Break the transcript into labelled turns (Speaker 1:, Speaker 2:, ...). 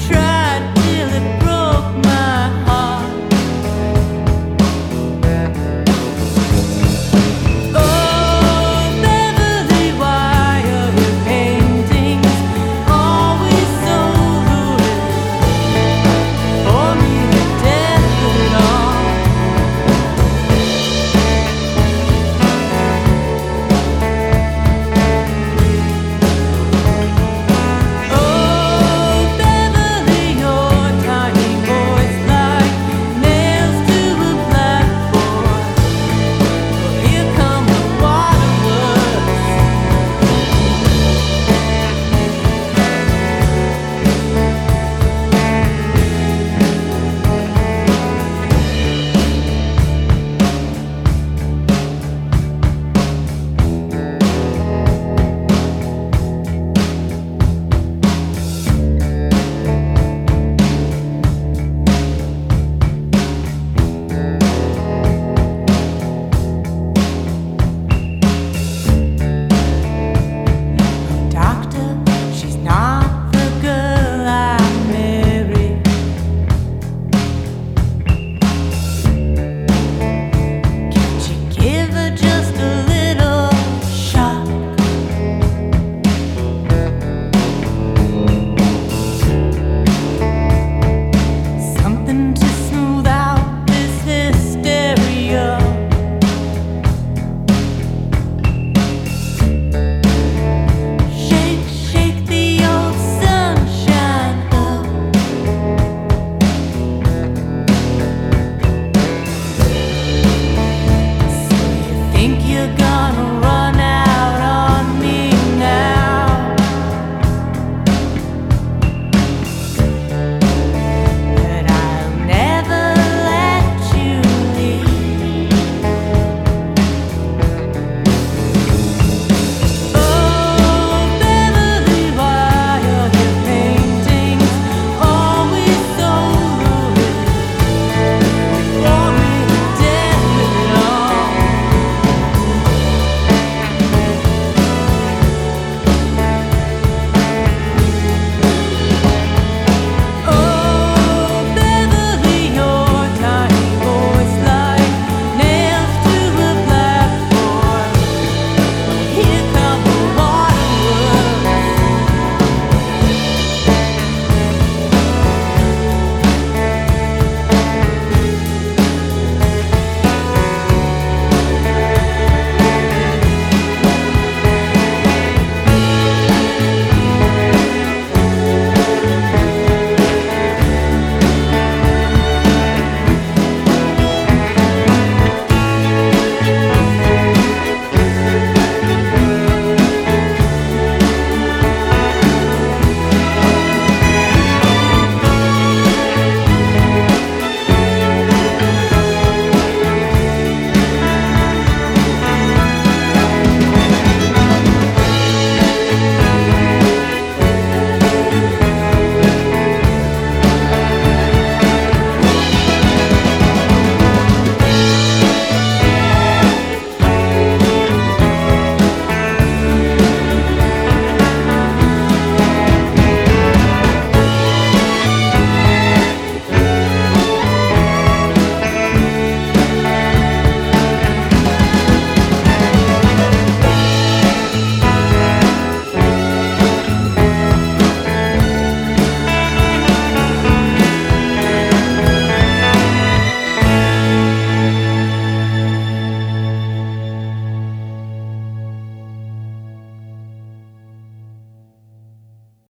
Speaker 1: try